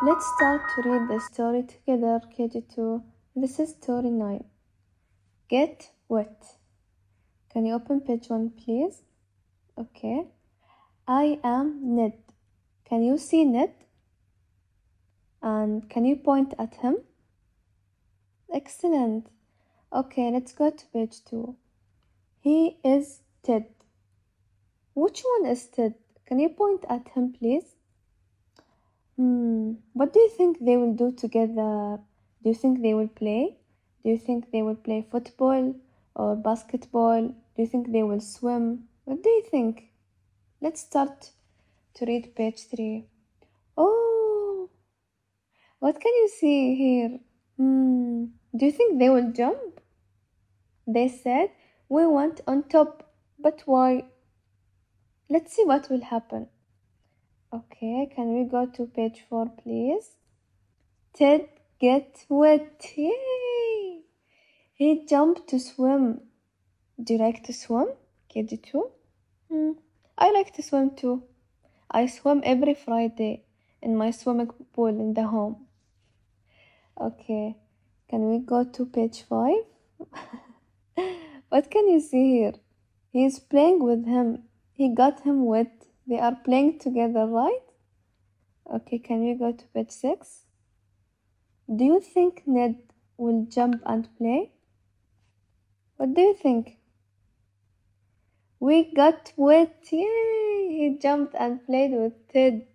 Let's start to read the story together, KG2. This is story 9. Get wet. Can you open page 1, please? Okay. I am Ned. Can you see Ned? And can you point at him? Excellent. Okay, let's go to page 2. He is Ted. Which one is Ted? Can you point at him, please? Hmm, what do you think they will do together? Do you think they will play? Do you think they will play football or basketball? Do you think they will swim? What do you think? Let's start to read page 3. Oh, what can you see here? Hmm, do you think they will jump? They said, We want on top, but why? Let's see what will happen. Okay, can we go to page 4, please? Ted get wet. Yay! He jumped to swim. Do you like to swim? KG2? Hmm. I like to swim too. I swim every Friday in my swimming pool in the home. Okay, can we go to page 5? what can you see here? He is playing with him. He got him wet. They are playing together, right? Okay, can we go to page 6? Do you think Ned will jump and play? What do you think? We got wet. Yay! He jumped and played with Ted.